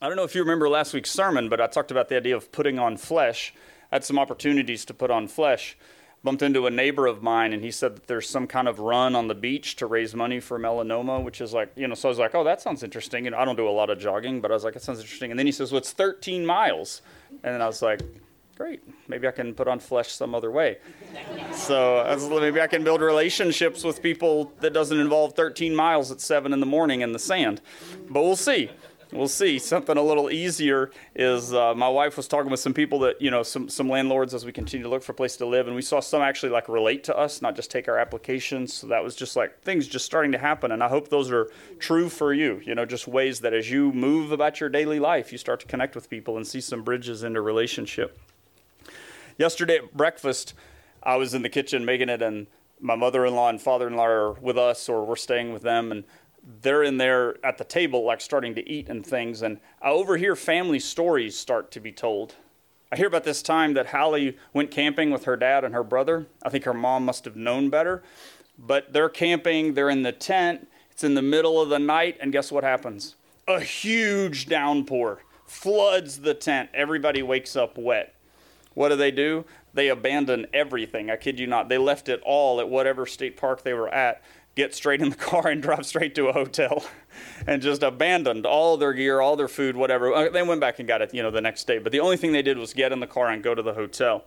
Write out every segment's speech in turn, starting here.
I don't know if you remember last week's sermon, but I talked about the idea of putting on flesh. I had some opportunities to put on flesh. Bumped into a neighbor of mine, and he said that there's some kind of run on the beach to raise money for melanoma, which is like, you know, so I was like, oh, that sounds interesting. And I don't do a lot of jogging, but I was like, that sounds interesting. And then he says, well, it's 13 miles. And then I was like, great, maybe I can put on flesh some other way. so I was, maybe I can build relationships with people that doesn't involve 13 miles at 7 in the morning in the sand. But we'll see we'll see. Something a little easier is uh, my wife was talking with some people that you know some some landlords as we continue to look for a place to live, and we saw some actually like relate to us, not just take our applications. So that was just like things just starting to happen, and I hope those are true for you. You know, just ways that as you move about your daily life, you start to connect with people and see some bridges into relationship. Yesterday at breakfast, I was in the kitchen making it, and my mother-in-law and father-in-law are with us, or we're staying with them, and they're in there at the table, like starting to eat and things. And I overhear family stories start to be told. I hear about this time that Hallie went camping with her dad and her brother. I think her mom must have known better. But they're camping, they're in the tent, it's in the middle of the night, and guess what happens? A huge downpour floods the tent. Everybody wakes up wet. What do they do? They abandon everything. I kid you not. They left it all at whatever state park they were at get straight in the car and drive straight to a hotel and just abandoned all their gear, all their food, whatever. Uh, they went back and got it, you know, the next day. But the only thing they did was get in the car and go to the hotel.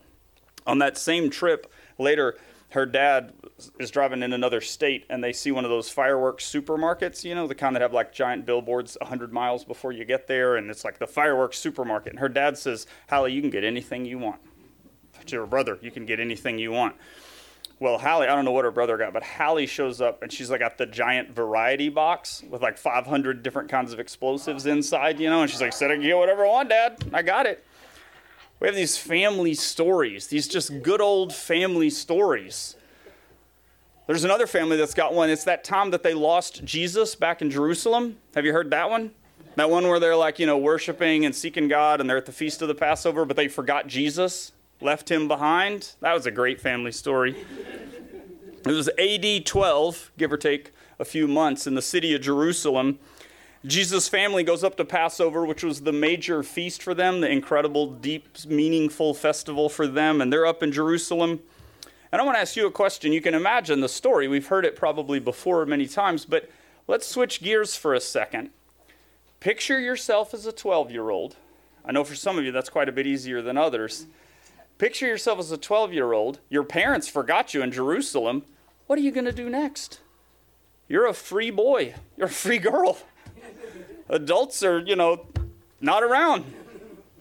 On that same trip later, her dad is driving in another state and they see one of those fireworks supermarkets, you know, the kind that have like giant billboards 100 miles before you get there. And it's like the fireworks supermarket. And her dad says, Hallie, you can get anything you want. To her brother, you can get anything you want. Well, Hallie, I don't know what her brother got, but Hallie shows up and she's like got the giant variety box with like 500 different kinds of explosives inside, you know, and she's like, "Sit and get whatever I want, Dad. I got it." We have these family stories, these just good old family stories. There's another family that's got one. It's that time that they lost Jesus back in Jerusalem. Have you heard that one? That one where they're like, you know, worshiping and seeking God and they're at the feast of the Passover, but they forgot Jesus left him behind. That was a great family story. It was AD 12, give or take a few months, in the city of Jerusalem. Jesus' family goes up to Passover, which was the major feast for them, the incredible, deep, meaningful festival for them, and they're up in Jerusalem. And I want to ask you a question. You can imagine the story. We've heard it probably before many times, but let's switch gears for a second. Picture yourself as a 12 year old. I know for some of you that's quite a bit easier than others. Picture yourself as a 12 year old. Your parents forgot you in Jerusalem. What are you going to do next? You're a free boy. You're a free girl. Adults are, you know, not around.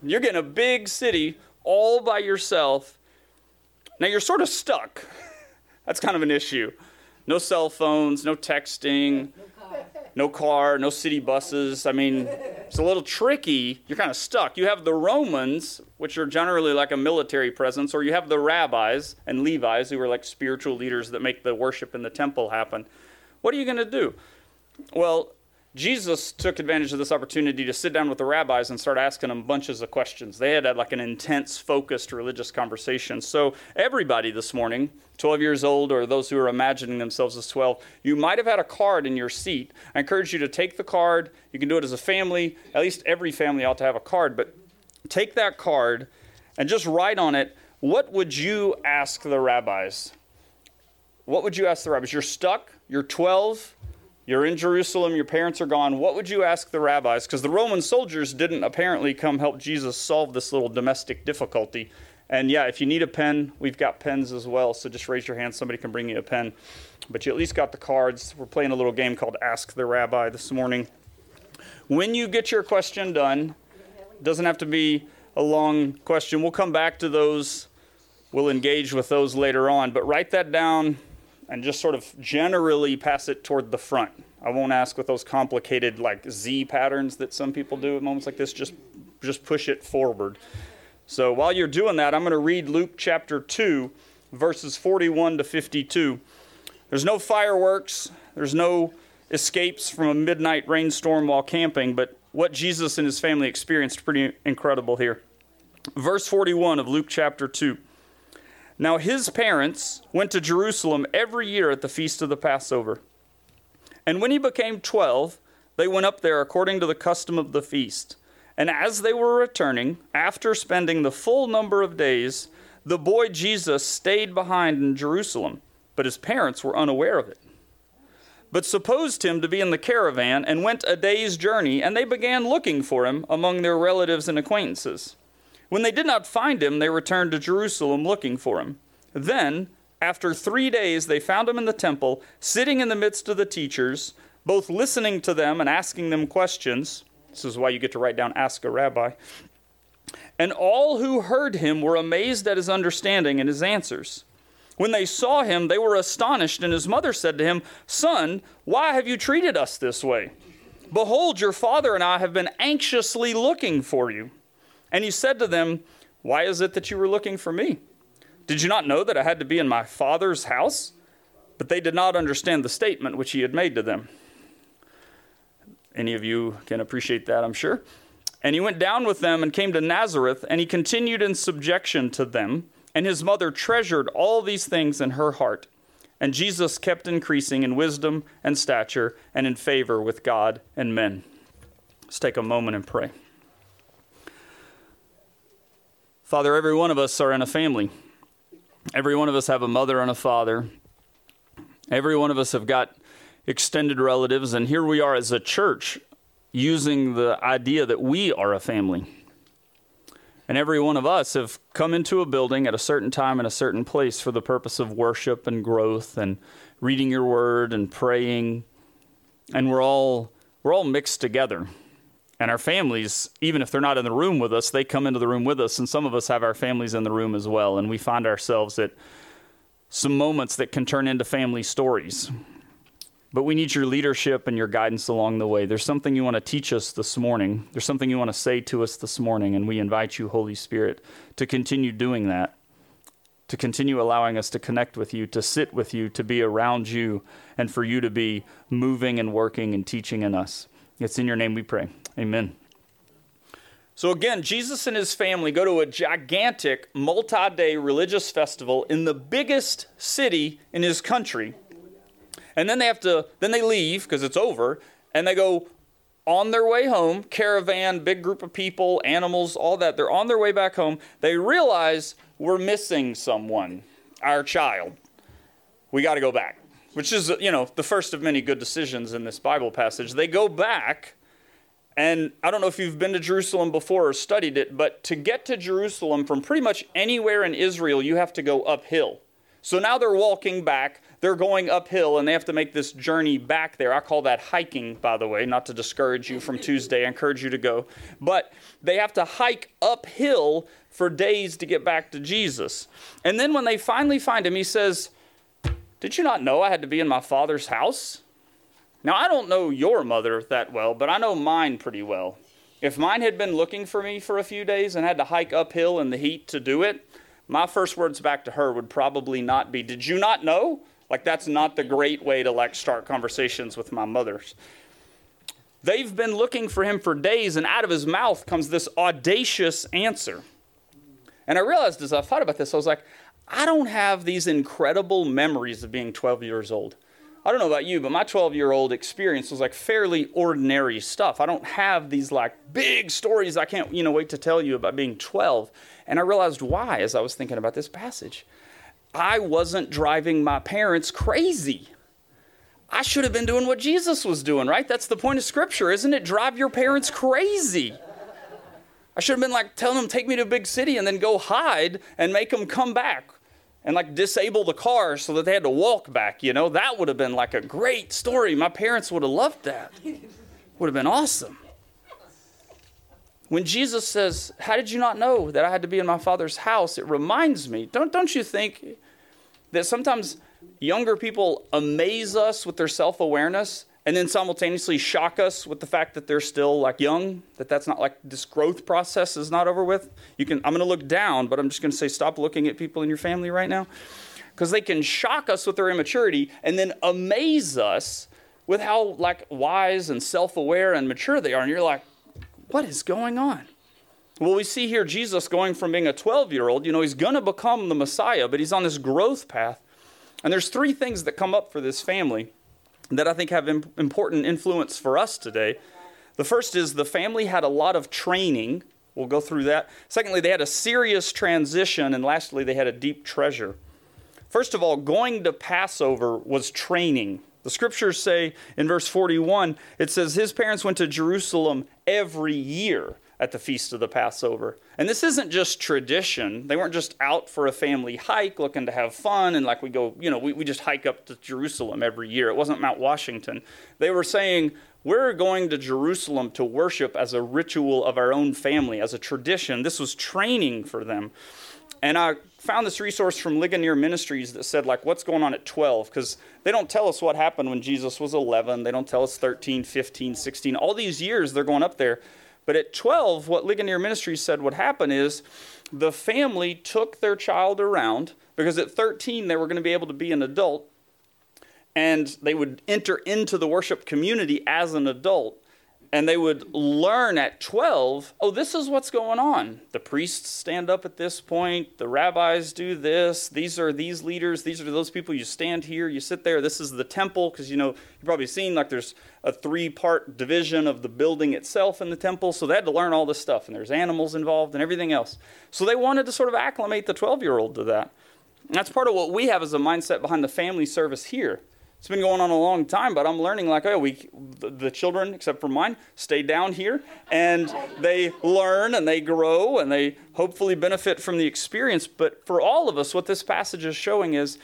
You're getting a big city all by yourself. Now you're sort of stuck. That's kind of an issue. No cell phones, no texting, no car, no city buses. I mean, it's a little tricky. You're kind of stuck. You have the Romans, which are generally like a military presence, or you have the rabbis and Levites, who are like spiritual leaders that make the worship in the temple happen. What are you going to do? Well, Jesus took advantage of this opportunity to sit down with the rabbis and start asking them bunches of questions. They had, had like an intense, focused religious conversation. So, everybody this morning, 12 years old or those who are imagining themselves as 12, you might have had a card in your seat. I encourage you to take the card. You can do it as a family. At least every family ought to have a card. But take that card and just write on it what would you ask the rabbis? What would you ask the rabbis? You're stuck, you're 12 you're in Jerusalem, your parents are gone. What would you ask the rabbis? Because the Roman soldiers didn't apparently come help Jesus solve this little domestic difficulty. And yeah, if you need a pen, we've got pens as well. So just raise your hand, somebody can bring you a pen. But you at least got the cards. We're playing a little game called Ask the Rabbi this morning. When you get your question done, doesn't have to be a long question. We'll come back to those. We'll engage with those later on. But write that down and just sort of generally pass it toward the front. I won't ask with those complicated like Z patterns that some people do at moments like this. Just just push it forward. So while you're doing that, I'm going to read Luke chapter 2, verses 41 to 52. There's no fireworks, there's no escapes from a midnight rainstorm while camping, but what Jesus and his family experienced pretty incredible here. Verse 41 of Luke chapter 2. Now his parents went to Jerusalem every year at the feast of the Passover. And when he became 12, they went up there according to the custom of the feast. And as they were returning, after spending the full number of days, the boy Jesus stayed behind in Jerusalem, but his parents were unaware of it. But supposed him to be in the caravan and went a day's journey, and they began looking for him among their relatives and acquaintances. When they did not find him, they returned to Jerusalem looking for him. Then, after three days, they found him in the temple, sitting in the midst of the teachers, both listening to them and asking them questions. This is why you get to write down Ask a Rabbi. And all who heard him were amazed at his understanding and his answers. When they saw him, they were astonished, and his mother said to him, Son, why have you treated us this way? Behold, your father and I have been anxiously looking for you. And he said to them, Why is it that you were looking for me? Did you not know that I had to be in my father's house? But they did not understand the statement which he had made to them. Any of you can appreciate that, I'm sure. And he went down with them and came to Nazareth, and he continued in subjection to them. And his mother treasured all these things in her heart. And Jesus kept increasing in wisdom and stature and in favor with God and men. Let's take a moment and pray. Father, every one of us are in a family. Every one of us have a mother and a father. Every one of us have got extended relatives, and here we are as a church using the idea that we are a family. And every one of us have come into a building at a certain time in a certain place for the purpose of worship and growth and reading your word and praying. And we're all we're all mixed together. And our families, even if they're not in the room with us, they come into the room with us. And some of us have our families in the room as well. And we find ourselves at some moments that can turn into family stories. But we need your leadership and your guidance along the way. There's something you want to teach us this morning. There's something you want to say to us this morning, and we invite you, Holy Spirit, to continue doing that, to continue allowing us to connect with you, to sit with you, to be around you, and for you to be moving and working and teaching in us. It's in your name we pray. Amen. So, again, Jesus and his family go to a gigantic multi day religious festival in the biggest city in his country and then they have to, then they leave because it's over, and they go on their way home, caravan, big group of people, animals, all that. They're on their way back home. They realize we're missing someone, our child. We got to go back, which is, you know, the first of many good decisions in this Bible passage. They go back, and I don't know if you've been to Jerusalem before or studied it, but to get to Jerusalem from pretty much anywhere in Israel, you have to go uphill. So now they're walking back. They're going uphill and they have to make this journey back there. I call that hiking, by the way, not to discourage you from Tuesday. I encourage you to go. But they have to hike uphill for days to get back to Jesus. And then when they finally find him, he says, Did you not know I had to be in my father's house? Now, I don't know your mother that well, but I know mine pretty well. If mine had been looking for me for a few days and had to hike uphill in the heat to do it, my first words back to her would probably not be, Did you not know? Like, that's not the great way to like start conversations with my mothers. They've been looking for him for days, and out of his mouth comes this audacious answer. And I realized as I thought about this, I was like, I don't have these incredible memories of being 12 years old. I don't know about you, but my 12 year old experience was like fairly ordinary stuff. I don't have these like big stories I can't, you know, wait to tell you about being 12. And I realized why as I was thinking about this passage. I wasn't driving my parents crazy. I should have been doing what Jesus was doing, right? That's the point of scripture, isn't it? Drive your parents crazy. I should have been like telling them, take me to a big city and then go hide and make them come back and like disable the car so that they had to walk back, you know? That would have been like a great story. My parents would have loved that. Would have been awesome. When Jesus says, How did you not know that I had to be in my Father's house? It reminds me, don't, don't you think that sometimes younger people amaze us with their self awareness and then simultaneously shock us with the fact that they're still like young, that that's not like this growth process is not over with? You can, I'm going to look down, but I'm just going to say, stop looking at people in your family right now. Because they can shock us with their immaturity and then amaze us with how like wise and self-aware and mature they are and you're like what is going on? Well, we see here Jesus going from being a 12 year old, you know, he's going to become the Messiah, but he's on this growth path. And there's three things that come up for this family that I think have important influence for us today. The first is the family had a lot of training. We'll go through that. Secondly, they had a serious transition. And lastly, they had a deep treasure. First of all, going to Passover was training. The scriptures say in verse 41, it says his parents went to Jerusalem every year at the feast of the Passover. And this isn't just tradition. They weren't just out for a family hike looking to have fun and like we go, you know, we, we just hike up to Jerusalem every year. It wasn't Mount Washington. They were saying, we're going to Jerusalem to worship as a ritual of our own family, as a tradition. This was training for them. And I found this resource from Ligonier Ministries that said, like, what's going on at 12? Because they don't tell us what happened when Jesus was 11. They don't tell us 13, 15, 16. All these years they're going up there. But at 12, what Ligonier Ministries said would happen is the family took their child around because at 13 they were going to be able to be an adult and they would enter into the worship community as an adult and they would learn at 12 oh this is what's going on. The priests stand up at this point. The rabbis do this. These are these leaders. These are those people. You stand here. You sit there. This is the temple. Because you know you've probably seen like there's a three part division of the building itself in the temple. So they had to learn all this stuff and there's animals involved and everything else. So they wanted to sort of acclimate the 12 year old to that. And that's part of what we have as a mindset behind the family service here it's been going on a long time, but I'm learning like, oh, we, the, children, except for mine, stay down here and they learn and they grow and they hopefully benefit from the experience. But for all of us, what this passage is showing is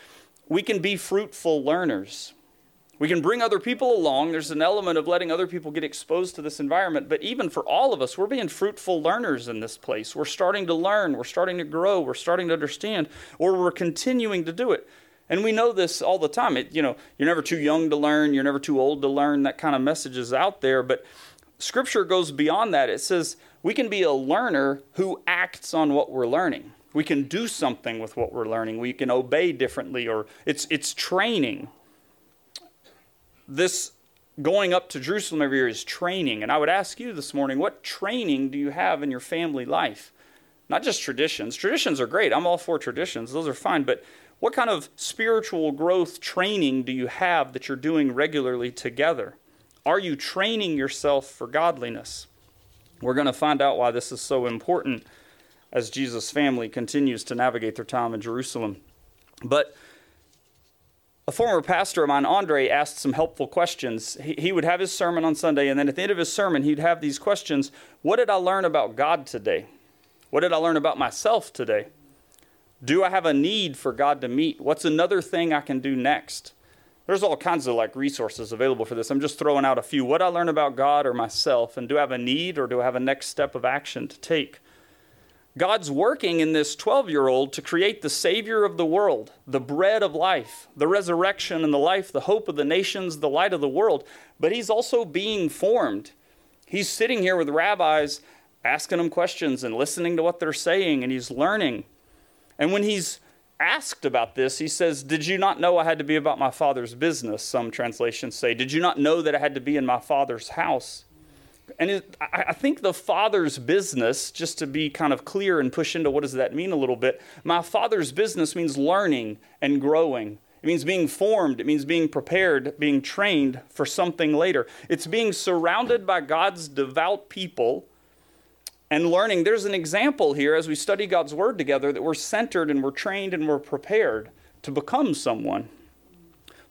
we can be fruitful learners. We can bring other people along. There's an element of letting other people get exposed to this environment. But even for all of us, we're being fruitful learners in this place. We're starting to learn. We're starting to grow. We're starting to understand, or we're continuing to do it. And we know this all the time. It, you know, you're never too young to learn, you're never too old to learn. That kind of message is out there. But Scripture goes beyond that. It says we can be a learner who acts on what we're learning. We can do something with what we're learning. We can obey differently, or it's it's training. This going up to Jerusalem every year is training. And I would ask you this morning, what training do you have in your family life? Not just traditions. Traditions are great. I'm all for traditions. Those are fine, but what kind of spiritual growth training do you have that you're doing regularly together? Are you training yourself for godliness? We're going to find out why this is so important as Jesus' family continues to navigate their time in Jerusalem. But a former pastor of mine, Andre, asked some helpful questions. He, he, would have his sermon on Sunday, and then at the end of his sermon, he'd have these questions What did I learn about God today? What did I learn about myself today? Do I have a need for God to meet? What's another thing I can do next? There's all kinds of like resources available for this. I'm just throwing out a few. What I learn about God or myself, and do I have a need or do I have a next step of action to take? God's working in this 12 year old to create the Savior of the world, the bread of life, the resurrection and the life, the hope of the nations, the light of the world. But he's also being formed. He's sitting here with rabbis, asking them questions and listening to what they're saying, and he's learning. And when he's asked about this, he says, Did you not know I had to be about my father's business? Some translations say, Did you not know that I had to be in my father's house? And it, I, I think the father's business, just to be kind of clear and push into what does that mean a little bit, my father's business means learning and growing. It means being formed. It means being prepared, being trained for something later. It's being surrounded by God's devout people and learning. There's an example here as we study God's Word together that we're centered and we're trained and we're prepared to become someone.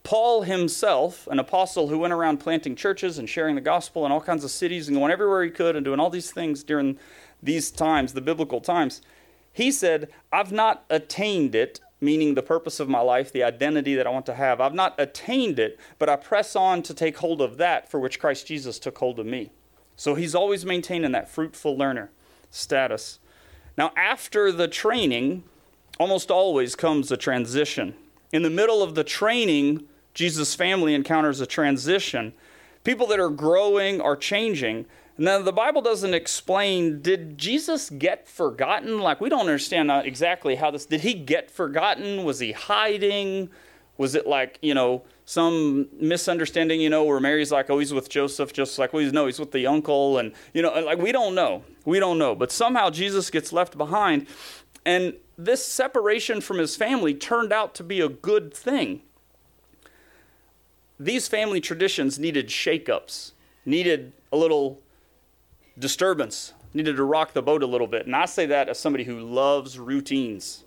Paul himself, an apostle who went around planting churches and sharing the gospel in all kinds of cities and going everywhere he could and doing all these things during these times, the biblical times, he said, I've not attained it, meaning the purpose of my life, the identity that I want to have. I've not attained it, but I press on to take hold of that for which Christ Jesus took hold of me. So he's always maintaining that fruitful learner status. Now, after the training, almost always comes a transition. In the middle of the training, Jesus' family encounters a transition. People that are growing are changing. And then the Bible doesn't explain did Jesus get forgotten? Like, we don't understand uh, exactly how this did he get forgotten? Was he hiding? Was it like, you know, some misunderstanding, you know, where Mary's like, oh, he's with Joseph, just like, well, he's no, he's with the uncle, and you know, like we don't know, we don't know, but somehow Jesus gets left behind, and this separation from his family turned out to be a good thing. These family traditions needed shakeups, needed a little disturbance, needed to rock the boat a little bit. And I say that as somebody who loves routines.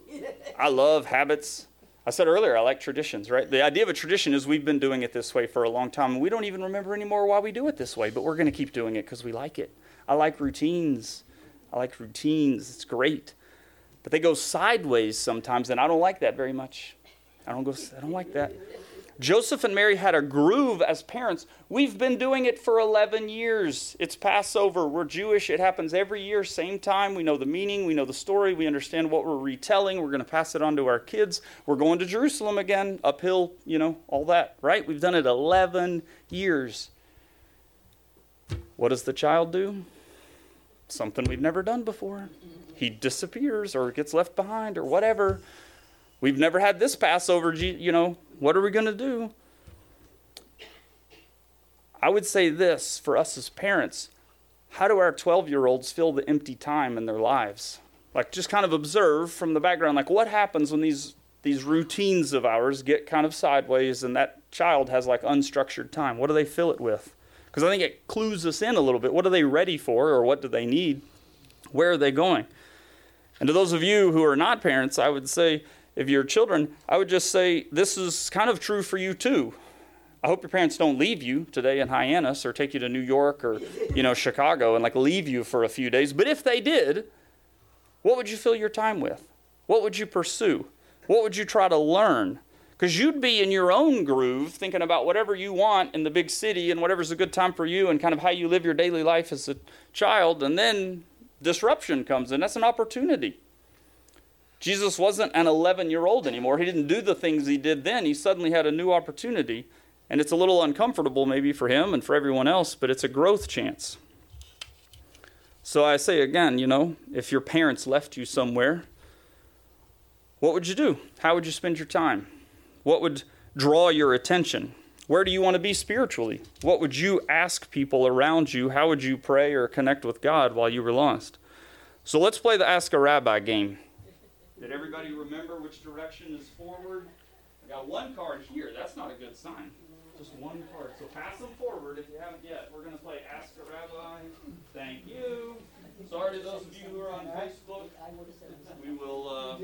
I love habits. I said earlier, I like traditions, right? The idea of a tradition is we've been doing it this way for a long time, and we don't even remember anymore why we do it this way, but we're going to keep doing it because we like it. I like routines. I like routines. It's great. But they go sideways sometimes, and I don't like that very much. I don't go I don't like that. Joseph and Mary had a groove as parents. We've been doing it for 11 years. It's Passover. We're Jewish. It happens every year, same time. We know the meaning, we know the story, we understand what we're retelling. We're going to pass it on to our kids. We're going to Jerusalem again, uphill, you know, all that, right? We've done it 11 years. What does the child do? Something we've never done before. He disappears or gets left behind or whatever. We've never had this Passover, you know, what are we going to do? I would say this for us as parents how do our 12 year olds fill the empty time in their lives? Like, just kind of observe from the background, like, what happens when these, these routines of ours get kind of sideways and that child has like unstructured time? What do they fill it with? Because I think it clues us in a little bit. What are they ready for or what do they need? Where are they going? And to those of you who are not parents, I would say, if you're children, I would just say this is kind of true for you too. I hope your parents don't leave you today in Hyannis or take you to New York or you know Chicago and like leave you for a few days. But if they did, what would you fill your time with? What would you pursue? What would you try to learn? Because you'd be in your own groove thinking about whatever you want in the big city and whatever's a good time for you and kind of how you live your daily life as a child. And then disruption comes in. That's an opportunity. Jesus wasn't an 11 year old anymore. He didn't do the things he did then. He suddenly had a new opportunity. And it's a little uncomfortable, maybe, for him and for everyone else, but it's a growth chance. So I say again, you know, if your parents left you somewhere, what would you do? How would you spend your time? What would draw your attention? Where do you want to be spiritually? What would you ask people around you? How would you pray or connect with God while you were lost? So let's play the Ask a Rabbi game. Did everybody remember which direction is forward? I got one card here. That's not a good sign. Just one card. So pass them forward if you haven't yet. We're going to play Ask a Rabbi. Thank you. Sorry to those of you who are on Facebook. We will uh,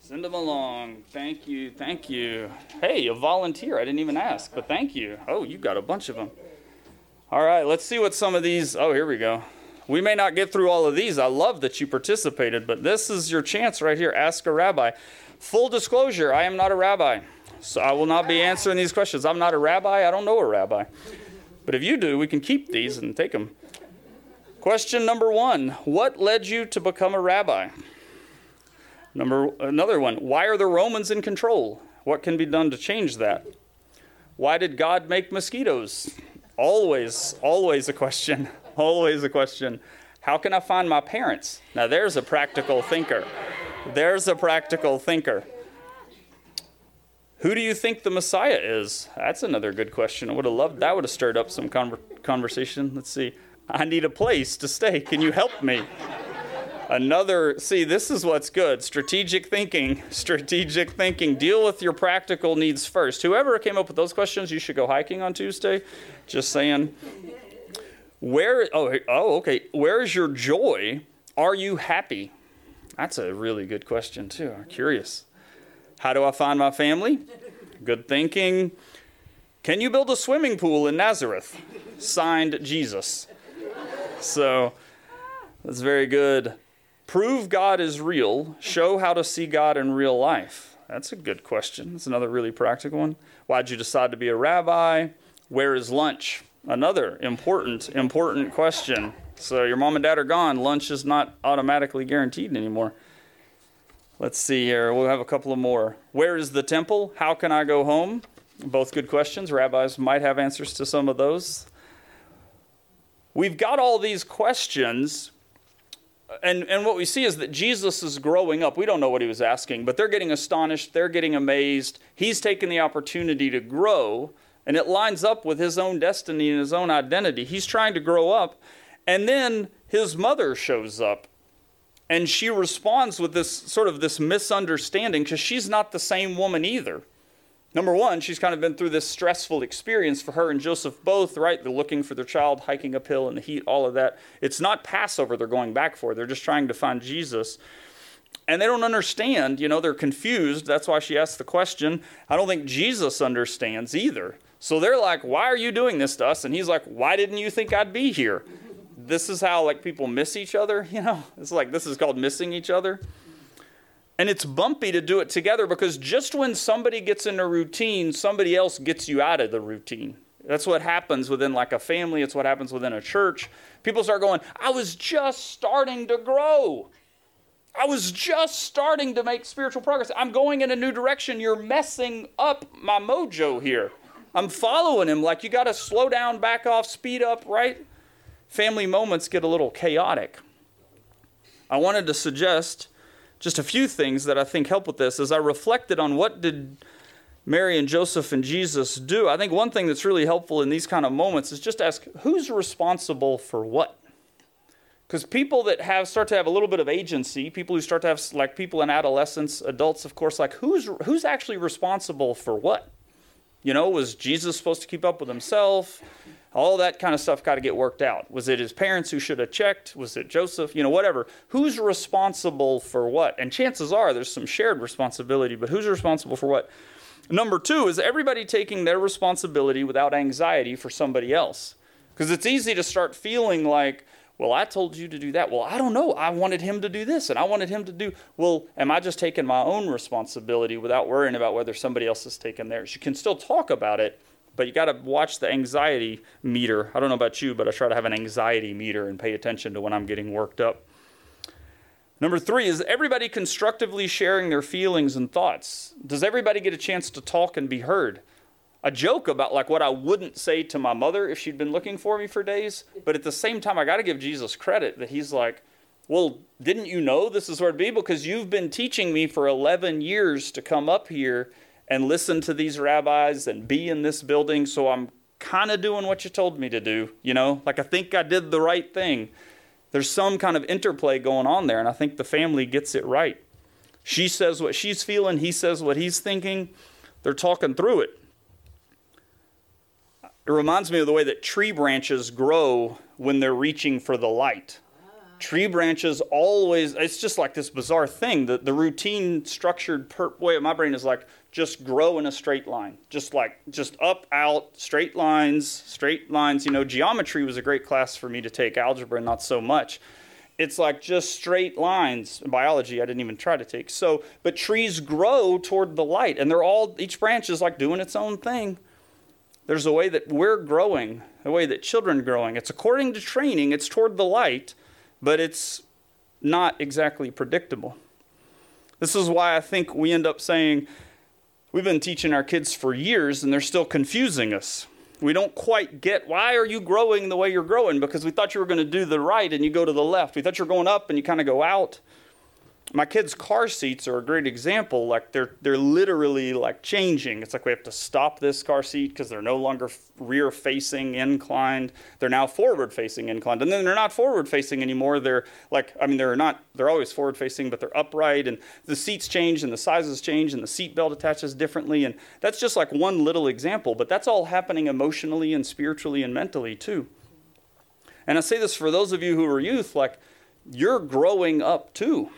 send them along. Thank you. Thank you. Hey, a volunteer. I didn't even ask, but thank you. Oh, you got a bunch of them. All right, let's see what some of these. Oh, here we go. We may not get through all of these. I love that you participated, but this is your chance right here. Ask a rabbi. Full disclosure I am not a rabbi, so I will not be answering these questions. I'm not a rabbi. I don't know a rabbi. But if you do, we can keep these and take them. Question number one What led you to become a rabbi? Number another one, why are the Romans in control? What can be done to change that? Why did God make mosquitoes? Always, always a question. Always a question. How can I find my parents? Now, there's a practical thinker. There's a practical thinker. Who do you think the Messiah is? That's another good question. I would have loved that. Would have stirred up some conversation. Let's see. I need a place to stay. Can you help me? Another, see, this is what's good. Strategic thinking. Strategic thinking. Deal with your practical needs first. Whoever came up with those questions, you should go hiking on Tuesday. Just saying. Where oh oh okay, where is your joy? Are you happy? That's a really good question too. I'm curious. How do I find my family? Good thinking. Can you build a swimming pool in Nazareth? Signed Jesus. So that's very good. Prove God is real. Show how to see God in real life. That's a good question. That's another really practical one. Why'd you decide to be a rabbi? Where is lunch? Another important, important question. So your mom and dad are gone. Lunch is not automatically guaranteed anymore. Let's see here. We'll have a couple of more. Where is the temple? How can I go home? Both good questions. Rabbis might have answers to some of those. We've got all these questions, and, and what we see is that Jesus is growing up. We don't know what he was asking, but they're getting astonished. They're getting amazed. He's taken the opportunity to grow and it lines up with his own destiny and his own identity. He's trying to grow up, and then his mother shows up. And she responds with this sort of this misunderstanding because she's not the same woman either. Number one, she's kind of been through this stressful experience for her and Joseph both, right? They're looking for their child, hiking uphill in the heat, all of that. It's not Passover they're going back for, they're just trying to find Jesus. And they don't understand, you know, they're confused. That's why she asked the question. I don't think Jesus understands either. So they're like, Why are you doing this to us? And he's like, Why didn't you think I'd be here? This is how like people miss each other, you know? It's like this is called missing each other. And it's bumpy to do it together because just when somebody gets in a routine, somebody else gets you out of the routine. That's what happens within like a family, it's what happens within a church. People start going, I was just starting to grow. I was just starting to make spiritual progress. I'm going in a new direction. You're messing up my mojo here. I'm following him. Like, you got to slow down, back off, speed up, right? Family moments get a little chaotic. I wanted to suggest just a few things that I think help with this as I reflected on what did Mary and Joseph and Jesus do. I think one thing that's really helpful in these kind of moments is just ask who's responsible for what? Because people that have start to have a little bit of agency, people who start to have like people in adolescence, adults, of course, like who's who's actually responsible for what? You know, was Jesus supposed to keep up with himself? All that kind of stuff got to get worked out. Was it his parents who should have checked? Was it Joseph? You know, whatever. Who's responsible for what? And chances are there's some shared responsibility, but who's responsible for what? Number two is everybody taking their responsibility without anxiety for somebody else. Because it's easy to start feeling like, well, I told you to do that. Well, I don't know. I wanted him to do this and I wanted him to do. Well, am I just taking my own responsibility without worrying about whether somebody else is taking theirs? You can still talk about it, but you got to watch the anxiety meter. I don't know about you, but I try to have an anxiety meter and pay attention to when I'm getting worked up. Number three is everybody constructively sharing their feelings and thoughts. Does everybody get a chance to talk and be heard? A joke about like what I wouldn't say to my mother if she'd been looking for me for days, but at the same time, I got to give Jesus credit that he's like, well, didn't you know this is where to be? Because you've been teaching me for 11 years to come up here and listen to these rabbis and be in this building. So I'm kind of doing what you told me to do, you know? Like I think I did the right thing. There's some kind of interplay going on there, and I think the family gets it right. She says what she's feeling, he says what he's thinking. They're talking through it. It reminds me of the way that tree branches grow when they're reaching for the light. Tree branches always it's just like this bizarre thing the, the routine structured per, way of my brain is like just grow in a straight line. Just like just up out straight lines straight lines. You know geometry was a great class for me to take algebra not so much. It's like just straight lines. Biology i didn't even try to take. So but trees grow toward the light and they're all each branch is like doing its own thing there's a way that we're growing a way that children are growing it's according to training it's toward the light but it's not exactly predictable. This is why I think we end up saying we've been teaching our kids for years and they're still confusing us. We don't quite get why are you growing the way you're growing because we thought you were going to do the right and you go to the left. We thought you were going up and you kind of go out my kids' car seats are a great example. Like they're they're literally like changing. It's like we have to stop this car seat because they're no longer rear facing inclined. They're now forward facing inclined, and then they're not forward facing anymore. They're like I mean they're not they're always forward facing, but they're upright, and the seats change and the sizes change and the seat belt attaches differently, and that's just like one little example. But that's all happening emotionally and spiritually and mentally too. And I say this for those of you who are youth, like you're growing up too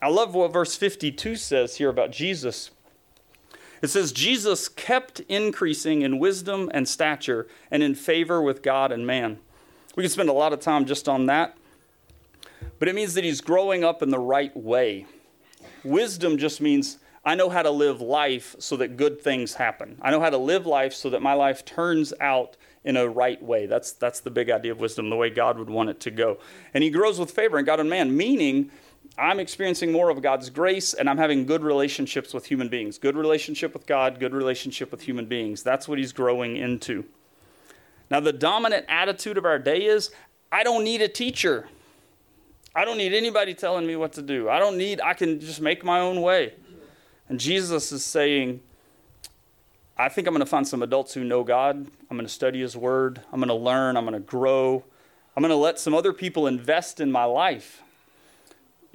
I love what verse 52 says here about Jesus. It says, Jesus kept increasing in wisdom and stature and in favor with God and man. We could spend a lot of time just on that, but it means that he's growing up in the right way. Wisdom just means I know how to live life so that good things happen. I know how to live life so that my life turns out in a right way. That's, that's the big idea of wisdom, the way God would want it to go. And he grows with favor in God and man, meaning I'm experiencing more of God's grace and I'm having good relationships with human beings. Good relationship with God, good relationship with human beings. That's what he's growing into. Now, the dominant attitude of our day is I don't need a teacher. I don't need anybody telling me what to do. I don't need, I can just make my own way. And Jesus is saying, I think I'm going to find some adults who know God. I'm going to study His Word. I'm going to learn. I'm going to grow. I'm going to let some other people invest in my life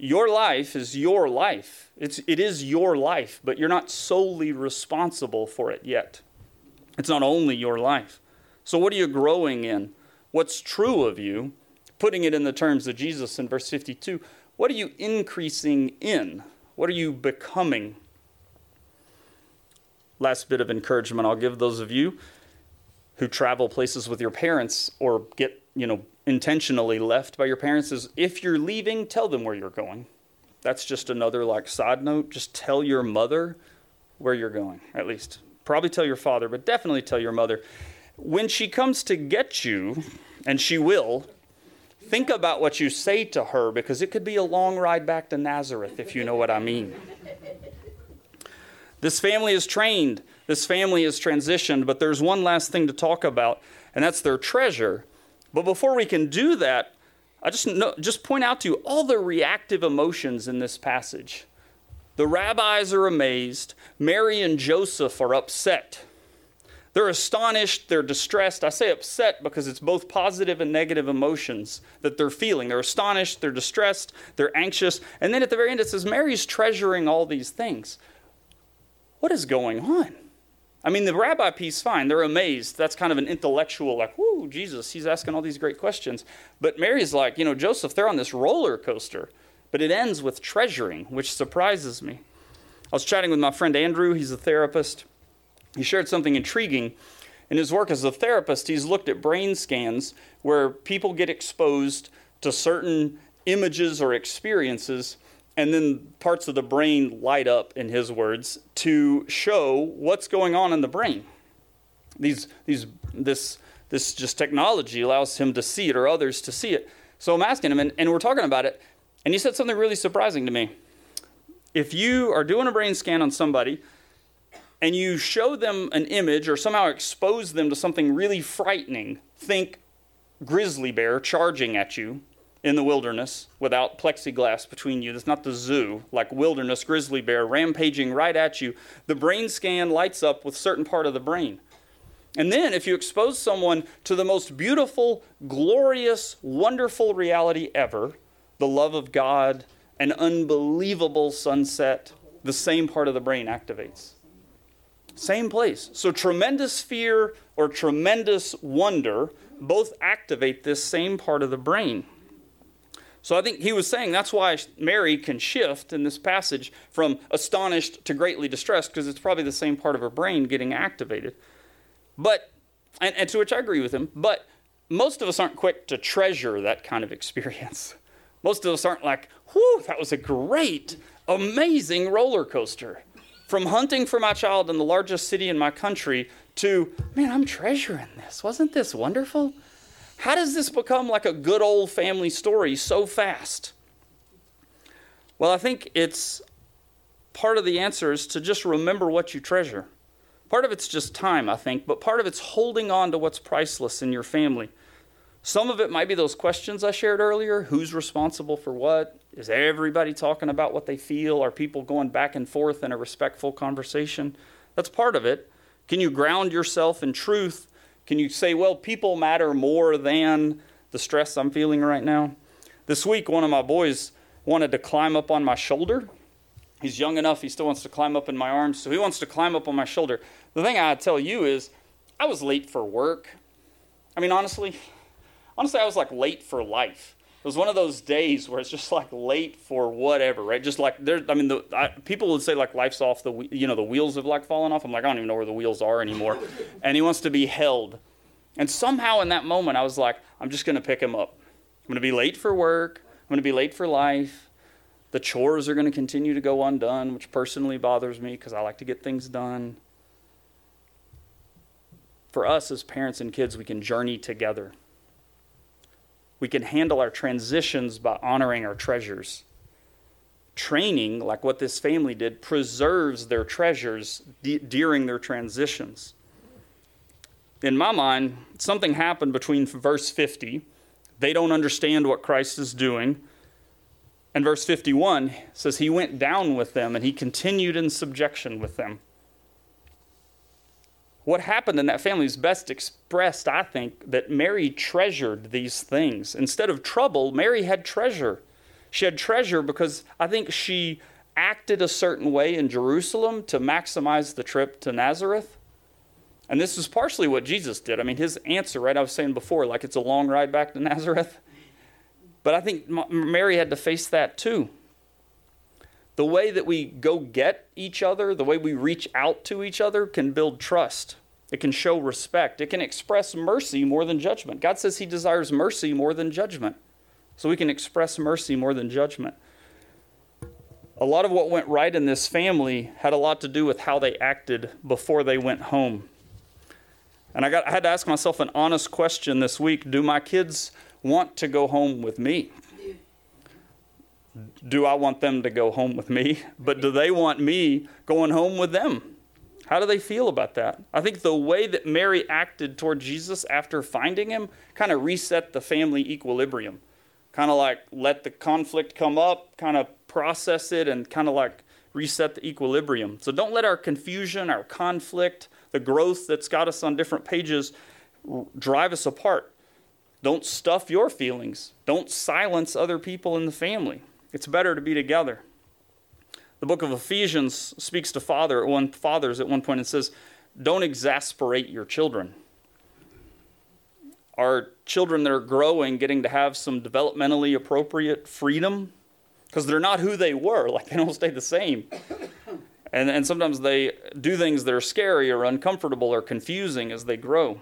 your life is your life. It's, it is your life, but you're not solely responsible for it yet. It's not only your life. So, what are you growing in? What's true of you? Putting it in the terms of Jesus in verse 52, what are you increasing in? What are you becoming? Last bit of encouragement I'll give those of you who travel places with your parents or get, you know, intentionally left by your parents is if you're leaving, tell them where you're going. That's just another like side note. Just tell your mother where you're going, at least. Probably tell your father, but definitely tell your mother. When she comes to get you, and she will, think about what you say to her because it could be a long ride back to Nazareth, if you know what I mean. This family is trained, this family is transitioned, but there's one last thing to talk about, and that's their treasure. But before we can do that, I just know, just point out to you all the reactive emotions in this passage. The rabbis are amazed. Mary and Joseph are upset. They're astonished, they're distressed. I say upset because it's both positive and negative emotions that they're feeling. They're astonished, they're distressed, they're anxious. And then at the very end, it says, Mary's treasuring all these things. What is going on? I mean, the rabbi piece, fine. They're amazed. That's kind of an intellectual, like, whoo, Jesus, he's asking all these great questions. But Mary's like, you know, Joseph, they're on this roller coaster. But it ends with treasuring, which surprises me. I was chatting with my friend Andrew, he's a therapist. He shared something intriguing. In his work as a therapist, he's looked at brain scans where people get exposed to certain images or experiences and then parts of the brain light up, in his words, to show what's going on in the brain. These, these, this, this just technology allows him to see it or others to see it. So I'm asking him, and, and we're talking about it, and he said something really surprising to me. If you are doing a brain scan on somebody and you show them an image or somehow expose them to something really frightening, think grizzly bear charging at you, in the wilderness without plexiglass between you. That's not the zoo, like wilderness grizzly bear rampaging right at you. The brain scan lights up with certain part of the brain. And then if you expose someone to the most beautiful, glorious, wonderful reality ever, the love of God, an unbelievable sunset, the same part of the brain activates. Same place. So tremendous fear or tremendous wonder both activate this same part of the brain. So I think he was saying that's why Mary can shift in this passage from astonished to greatly distressed, because it's probably the same part of her brain getting activated. But, and, and to which I agree with him, but most of us aren't quick to treasure that kind of experience. Most of us aren't like, whew, that was a great, amazing roller coaster. From hunting for my child in the largest city in my country to, man, I'm treasuring this. Wasn't this wonderful? How does this become like a good old family story so fast? Well, I think it's part of the answer is to just remember what you treasure. Part of it's just time, I think, but part of it's holding on to what's priceless in your family. Some of it might be those questions I shared earlier who's responsible for what? Is everybody talking about what they feel? Are people going back and forth in a respectful conversation? That's part of it. Can you ground yourself in truth can you say, well, people matter more than the stress I'm feeling right now? This week, one of my boys wanted to climb up on my shoulder. He's young enough, he still wants to climb up in my arms, so he wants to climb up on my shoulder. The thing I tell you is, I was late for work. I mean, honestly, honestly, I was like late for life. It was one of those days where it's just like late for whatever, right? Just like there, I mean, the, I, people would say like life's off the, you know, the wheels have like fallen off. I'm like, I don't even know where the wheels are anymore. and he wants to be held. And somehow in that moment, I was like, I'm just going to pick him up. I'm going to be late for work. I'm going to be late for life. The chores are going to continue to go undone, which personally bothers me because I like to get things done. For us as parents and kids, we can journey together we can handle our transitions by honoring our treasures. Training, like what this family did, preserves their treasures during their transitions. In my mind, something happened between verse 50. They don't understand what Christ is doing. And verse 51 says, He went down with them and he continued in subjection with them. What happened in that family is best expressed, I think, that Mary treasured these things. Instead of trouble, Mary had treasure. She had treasure because I think she acted a certain way in Jerusalem to maximize the trip to Nazareth. And this is partially what Jesus did. I mean, his answer, right? I was saying before, like it's a long ride back to Nazareth. But I think Mary had to face that too. The way that we go get each other, the way we reach out to each other, can build trust. It can show respect. It can express mercy more than judgment. God says He desires mercy more than judgment. So we can express mercy more than judgment. A lot of what went right in this family had a lot to do with how they acted before they went home. And I, got, I had to ask myself an honest question this week Do my kids want to go home with me? Do I want them to go home with me? But do they want me going home with them? How do they feel about that? I think the way that Mary acted toward Jesus after finding him kind of reset the family equilibrium. Kind of like let the conflict come up, kind of process it, and kind of like reset the equilibrium. So don't let our confusion, our conflict, the growth that's got us on different pages drive us apart. Don't stuff your feelings. Don't silence other people in the family. It's better to be together. The book of Ephesians speaks to father at one, fathers at one point and says, Don't exasperate your children. Are children that are growing getting to have some developmentally appropriate freedom? Because they're not who they were, like they don't stay the same. And, and sometimes they do things that are scary or uncomfortable or confusing as they grow.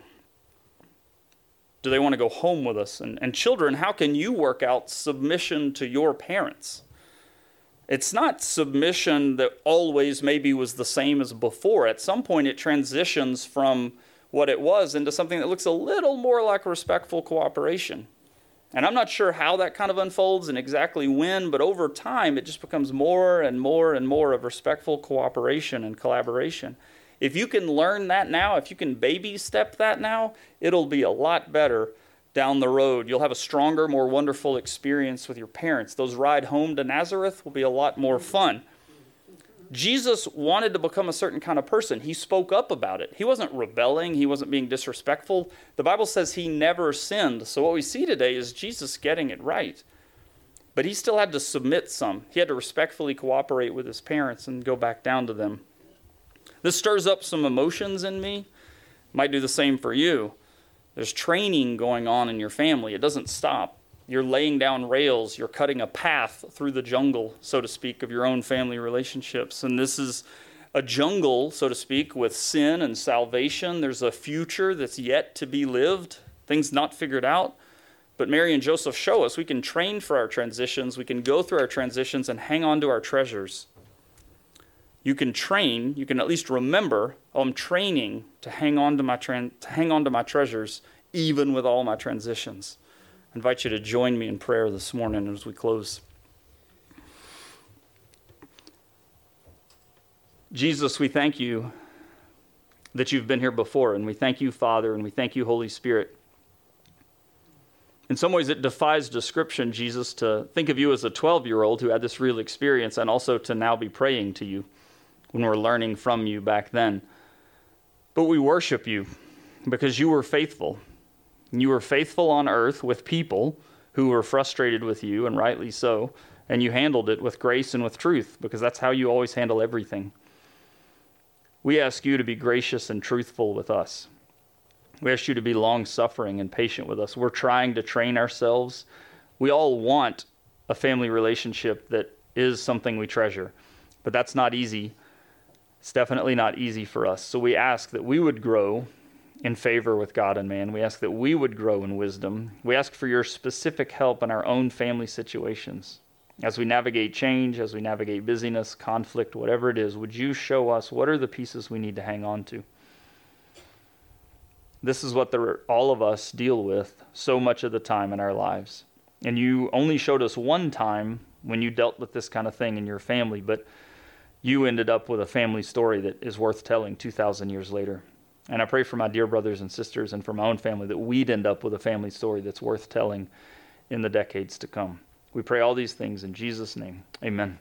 Do they want to go home with us? And, and children, how can you work out submission to your parents? It's not submission that always maybe was the same as before. At some point, it transitions from what it was into something that looks a little more like respectful cooperation. And I'm not sure how that kind of unfolds and exactly when, but over time it just becomes more and more and more of respectful cooperation and collaboration. If you can learn that now, if you can baby step that now, it'll be a lot better down the road. You'll have a stronger, more wonderful experience with your parents. Those ride home to Nazareth will be a lot more fun. Jesus wanted to become a certain kind of person. He spoke up about it. He wasn't rebelling, he wasn't being disrespectful. The Bible says he never sinned. So, what we see today is Jesus getting it right. But he still had to submit some. He had to respectfully cooperate with his parents and go back down to them. This stirs up some emotions in me. Might do the same for you. There's training going on in your family, it doesn't stop. You're laying down rails, you're cutting a path through the jungle, so to speak, of your own family relationships. And this is a jungle, so to speak, with sin and salvation. There's a future that's yet to be lived, things not figured out. But Mary and Joseph show us we can train for our transitions, we can go through our transitions and hang on to our treasures. You can train, you can at least remember, oh, I'm training to hang on to my to hang on to my treasures even with all my transitions. I invite you to join me in prayer this morning as we close. Jesus, we thank you that you've been here before, and we thank you, Father, and we thank you, Holy Spirit. In some ways, it defies description, Jesus, to think of you as a 12 year old who had this real experience and also to now be praying to you when we're learning from you back then. But we worship you because you were faithful you were faithful on earth with people who were frustrated with you, and rightly so, and you handled it with grace and with truth, because that's how you always handle everything. We ask you to be gracious and truthful with us. We ask you to be long suffering and patient with us. We're trying to train ourselves. We all want a family relationship that is something we treasure, but that's not easy. It's definitely not easy for us. So we ask that we would grow in favor with God and man. We ask that we would grow in wisdom. We ask for your specific help in our own family situations. As we navigate change, as we navigate busyness, conflict, whatever it is, would you show us what are the pieces we need to hang on to? This is what the, all of us deal with so much of the time in our lives. And you only showed us one time when you dealt with this kind of thing in your family, but you ended up with a family story that is worth telling 2,000 years later. And I pray for my dear brothers and sisters and for my own family that we'd end up with a family story that's worth telling in the decades to come. We pray all these things in Jesus' name. Amen.